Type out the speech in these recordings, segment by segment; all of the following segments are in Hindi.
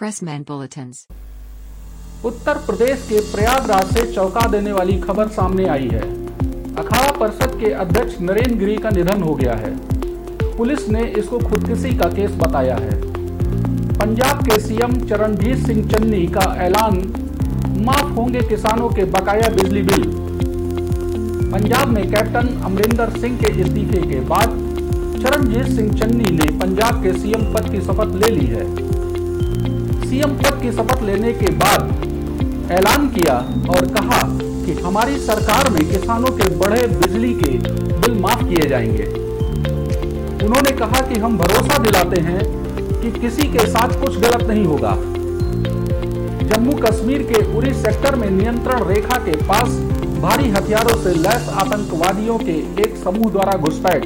Pressman Bulletins. उत्तर प्रदेश के प्रयागराज से चौंका देने वाली खबर सामने आई है। अखाड़ा परिषद के अध्यक्ष नरेंद्र गिरी का निधन हो गया है। पुलिस ने इसको खुदकुशी का केस बताया है। पंजाब के सीएम चरणजीत सिंह चन्नी का ऐलान, माफ़ होंगे किसानों के बकाया बिजली बिल। पंजाब में कैप्टन अमरिंदर सिंह के इस्तीफे के बाद चरणजीत सिंह चन्नी ने पंजाब के सीएम पद की शपथ ले ली है। सीएम पद की शपथ लेने के बाद ऐलान किया और कहा कि हमारी सरकार में किसानों के बढ़े बिजली के बिल माफ़ किए जाएँगे। उन्होंने कहा कि हम भरोसा दिलाते हैं कि किसी के साथ कुछ गलत नहीं होगा। जम्मू कश्मीर के उरी सेक्टर में नियंत्रण रेखा के पास भारी हथियारों से लैस आतंकवादियों के एक समूह द्वारा घुसपैठ।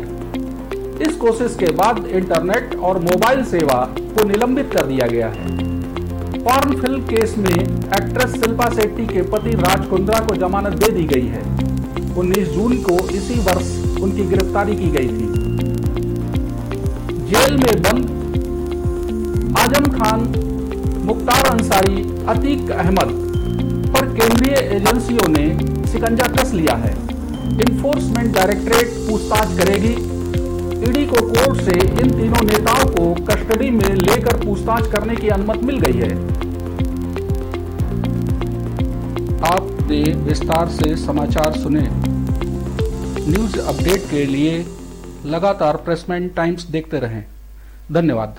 इस कोशिश के बाद इंटरनेट और मोबाइल सेवा को निलंबित कर दिया गया है। पॉर्न फ़िल्म केस में एक्ट्रेस शिल्पा शेट्टी के पति राज कुंद्रा को जमानत दे दी गई है। 19 जून को इसी वर्ष उनकी गिरफ्तारी की गई थी। जेल में बंद आज़म खान, मुख्तार अंसारी, अतीक अहमद पर केंद्रीय एजेंसियों ने शिकंजा कस लिया है। इन्फोर्समेंट डायरेक्टरेट पूछताछ करेगी। ईडी को कोर्ट से इन तीनों नेताओं कस्टडी में लेकर पूछताछ करने की अनुमति मिल गई है। आपने विस्तार से समाचार सुने। न्यूज़ अपडेट के लिए लगातार प्रेसमेंट टाइम्स देखते रहें। धन्यवाद।